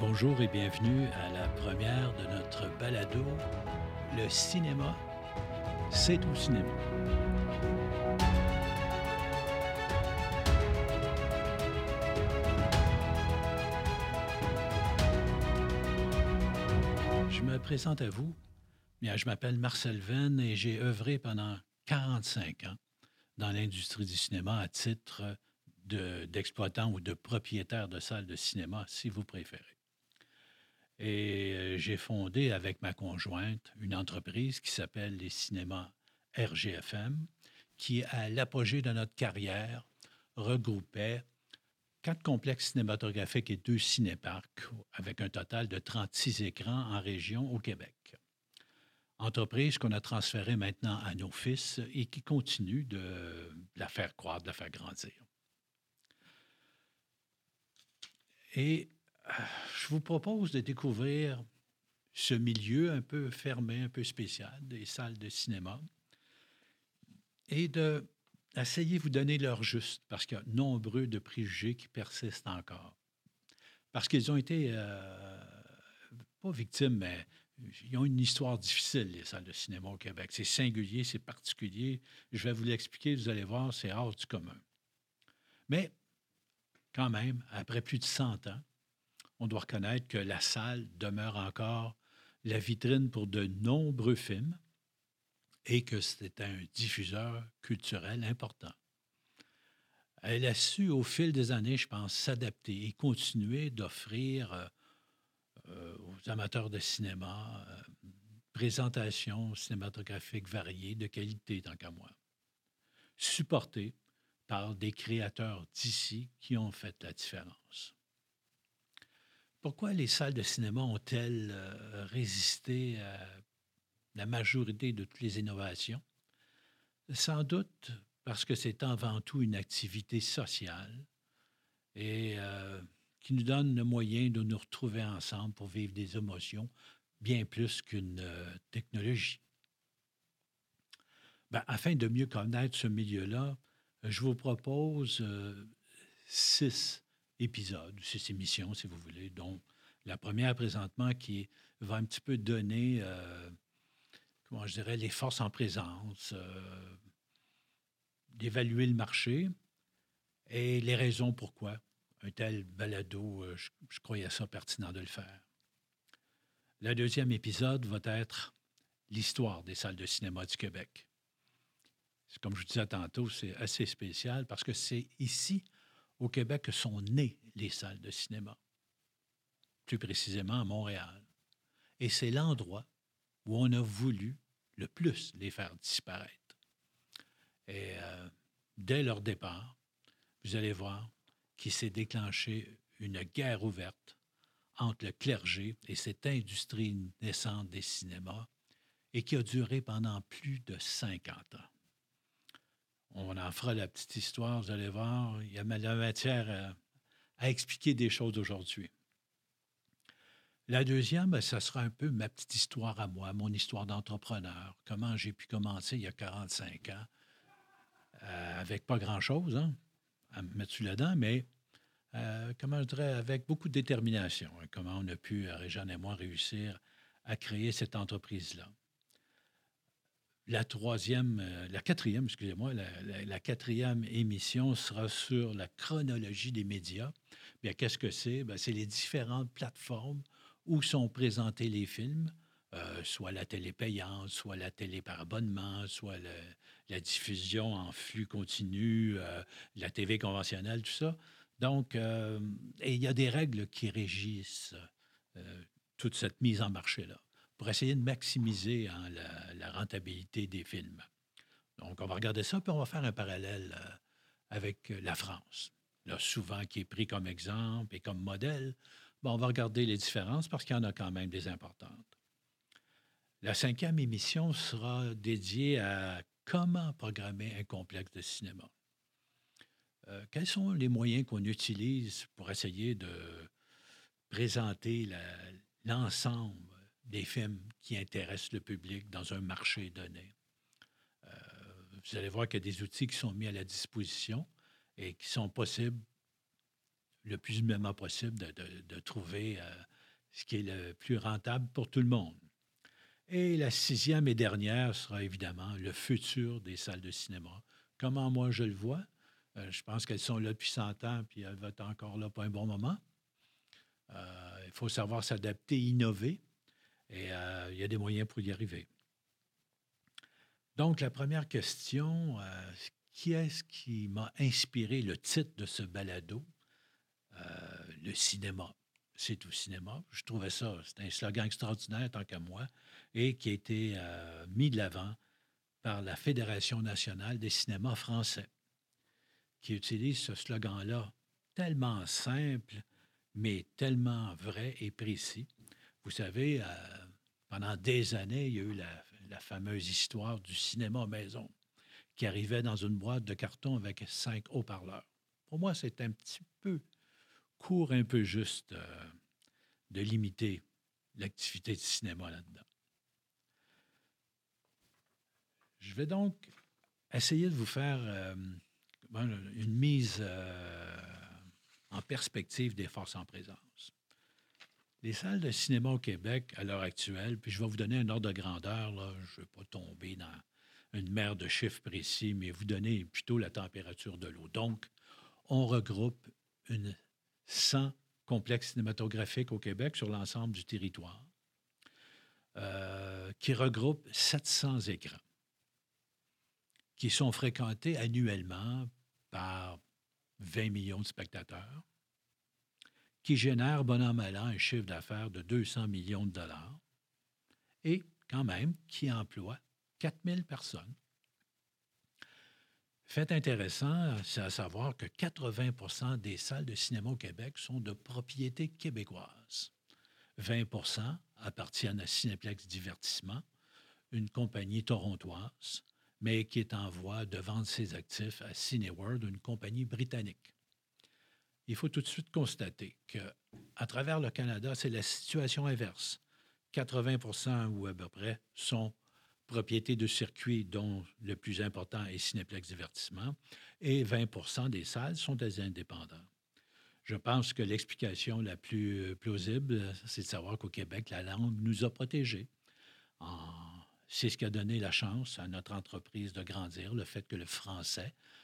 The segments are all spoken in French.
Bonjour et bienvenue à la première de notre balado, Le cinéma, c'est au cinéma. Je me présente à vous. Je m'appelle Marcel Venn et j'ai œuvré pendant 45 ans dans l'industrie du cinéma à titre d'exploitant ou de propriétaire de salles de cinéma, si vous préférez. Et euh, j'ai fondé avec ma conjointe une entreprise qui s'appelle les cinémas RGFM, qui, à l'apogée de notre carrière, regroupait quatre complexes cinématographiques et deux cinéparcs, avec un total de 36 écrans en région au Québec. Entreprise qu'on a transférée maintenant à nos fils et qui continue de la faire croître, de la faire grandir. Et je vous propose de découvrir ce milieu un peu fermé, un peu spécial des salles de cinéma et de vous donner leur juste, parce qu'il y a nombreux de préjugés qui persistent encore. Parce qu'ils ont été, euh, pas victimes, mais ils ont une histoire difficile, les salles de cinéma au Québec. C'est singulier, c'est particulier. Je vais vous l'expliquer, vous allez voir, c'est hors du commun. Mais, quand même, après plus de 100 ans, on doit reconnaître que la salle demeure encore la vitrine pour de nombreux films et que c'est un diffuseur culturel important. Elle a su, au fil des années, je pense, s'adapter et continuer d'offrir euh, euh, aux amateurs de cinéma euh, présentations cinématographiques variées, de qualité, tant qu'à moi. Supportées par des créateurs d'ici qui ont fait la différence. Pourquoi les salles de cinéma ont-elles euh, résisté à la majorité de toutes les innovations? Sans doute parce que c'est avant tout une activité sociale et euh, qui nous donne le moyen de nous retrouver ensemble pour vivre des émotions bien plus qu'une euh, technologie. Ben, afin de mieux connaître ce milieu-là, je vous propose six épisodes, six émissions, si vous voulez, dont la première présentement qui va un petit peu donner, euh, comment je dirais, les forces en présence, euh, d'évaluer le marché et les raisons pourquoi un tel balado, euh, je, je, croyais ça pertinent de le faire. Le deuxième épisode va être l'histoire des salles de cinéma du Québec. Comme je vous disais tantôt, c'est assez spécial parce que c'est ici au Québec sont nées les salles de cinéma, plus précisément à Montréal. Et c'est l'endroit où on a voulu le plus les faire disparaître. Et euh, dès leur départ, vous allez voir qu'il s'est déclenché une guerre ouverte entre le clergé et cette industrie naissante des cinémas et qui a duré pendant plus de 50 ans. On en fera la petite histoire, vous allez voir. Il y a la matière à, expliquer des choses aujourd'hui. La deuxième, ben, ça sera un peu ma petite histoire à moi, mon histoire d'entrepreneur. Comment j'ai pu commencer il y a 45 ans, euh, avec pas grand-chose, hein, à me mettre sous la dent, mais euh, avec beaucoup de détermination. Hein, comment on a pu, Réjeanne et moi, réussir à créer cette entreprise-là la troisième, euh, la quatrième, excusez-moi, la, quatrième émission sera sur la chronologie des médias. Bien, qu'est-ce que c'est? c'est les différentes plateformes où sont présentés les films, euh, soit la télé payante, soit la télé par abonnement, soit la diffusion en flux continu, euh, la TV conventionnelle, tout ça. Donc, il y a des règles qui régissent toute cette mise en marché-là pour essayer de maximiser hein, la, rentabilité des films. Donc, on va regarder ça, puis on va faire un parallèle euh, avec euh, la France, souvent qui est pris comme exemple et comme modèle. Bon, on va regarder les différences parce qu'il y en a quand même des importantes. La cinquième émission sera dédiée à comment programmer un complexe de cinéma. Euh, quels sont les moyens qu'on utilise pour essayer de présenter l'ensemble des films qui intéressent le public dans un marché donné. Euh, vous allez voir qu'il y a des outils qui sont mis à la disposition et qui sont possibles, le plus humainement possible, de, trouver euh, ce qui est le plus rentable pour tout le monde. Et la sixième et dernière sera évidemment le futur des salles de cinéma. Comment moi je le vois? Euh, je pense qu'elles sont là depuis 100 ans, puis elles vont être encore là pour un bon moment. Il faut savoir s'adapter, innover, et euh, il y a des moyens pour y arriver. Donc, la première question, qui est-ce qui m'a inspiré le titre de ce balado? le cinéma. C'est au cinéma. Je trouvais ça, c'est un slogan extraordinaire tant qu'à moi, et qui a été mis de l'avant par la Fédération nationale des cinémas français qui utilise ce slogan-là, tellement simple, mais tellement vrai et précis. Vous savez, euh, pendant des années, il y a eu la, fameuse histoire du cinéma maison qui arrivait dans une boîte de carton avec cinq haut-parleurs. Pour moi, c'est un petit peu court, un peu juste euh, de limiter l'activité de cinéma là-dedans. Je vais donc essayer de vous faire euh, une mise euh, en perspective des forces en présence. Les salles de cinéma au Québec, à l'heure actuelle, puis je vais vous donner un ordre de grandeur, là, je ne vais pas tomber dans une mer de chiffres précis, mais vous donner plutôt la température de l'eau. Donc, on regroupe une 100 complexes cinématographiques au Québec sur l'ensemble du territoire, euh, qui regroupe 700 écrans qui sont fréquentés annuellement par 20 millions de spectateurs, qui génèrent, bon an, mal an, un chiffre d'affaires de 200 millions de dollars et, quand même, qui emploient 4000 personnes. Fait intéressant, c'est à savoir que 80% des salles de cinéma au Québec sont de propriété québécoise. 20% appartiennent à Cinéplex Divertissement, une compagnie torontoise, mais qui est en voie de vendre ses actifs à Cineworld, une compagnie britannique. Il faut tout de suite constater qu'à travers le Canada, c'est la situation inverse. 80% ou à peu près sont propriétés de circuits dont le plus important est Cinéplex Divertissement et 20% des salles sont des indépendants. Je pense que l'explication la plus plausible, c'est de savoir qu'au Québec, la langue nous a protégés c'est ce qui a donné la chance à notre entreprise de grandir, le fait que le français euh,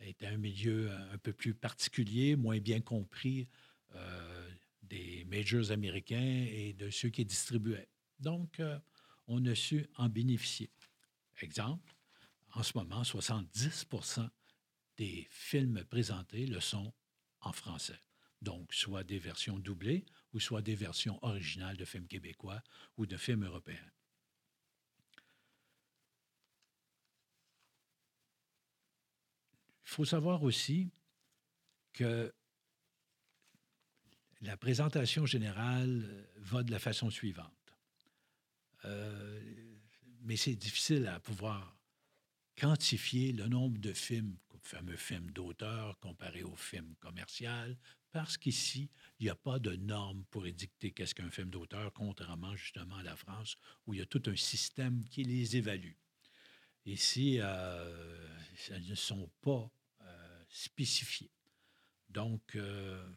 était un milieu un peu plus particulier, moins bien compris euh, des majors américains et de ceux qui distribuaient. Donc, euh, on a su en bénéficier. Exemple, en ce moment, 70% des films présentés le sont en français. Donc, soit des versions doublées ou soit des versions originales de films québécois ou de films européens. Faut savoir aussi que la présentation générale euh, va de la façon suivante. Euh, mais c'est difficile à pouvoir quantifier le nombre de films, fameux film d'auteur comparé au film commercial, parce qu'ici, il n'y a pas de normes pour édicter qu'est-ce qu'un film d'auteur, contrairement justement à la France, où il y a tout un système qui les évalue. Ici, euh, elles ne sont pas spécifié. Donc, euh,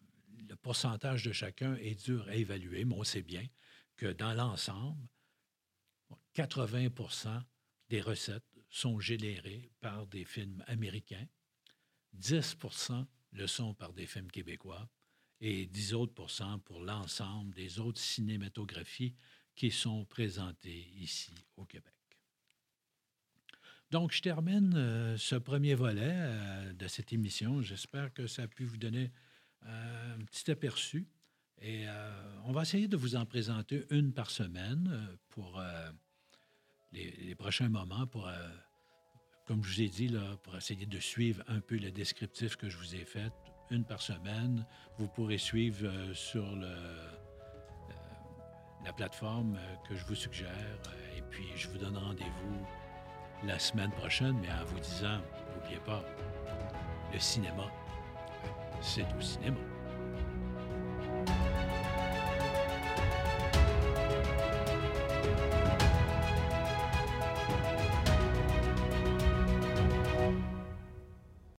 le pourcentage de chacun est dur à évaluer, mais on sait bien que dans l'ensemble, 80% des recettes sont générées par des films américains, 10% le sont par des films québécois et 10 autres pour l'ensemble des autres cinématographies qui sont présentées ici au Québec. Donc, je termine euh, ce premier volet euh, de cette émission. J'espère que ça a pu vous donner euh, un petit aperçu. Et on va essayer de vous en présenter une par semaine pour les, prochains moments, pour, comme je vous ai dit, là, pour essayer de suivre un peu le descriptif que je vous ai fait, une par semaine. Vous pourrez suivre sur la plateforme que je vous suggère. Et puis, je vous donne rendez-vous la semaine prochaine, mais en vous disant, n'oubliez pas, le cinéma, c'est au cinéma.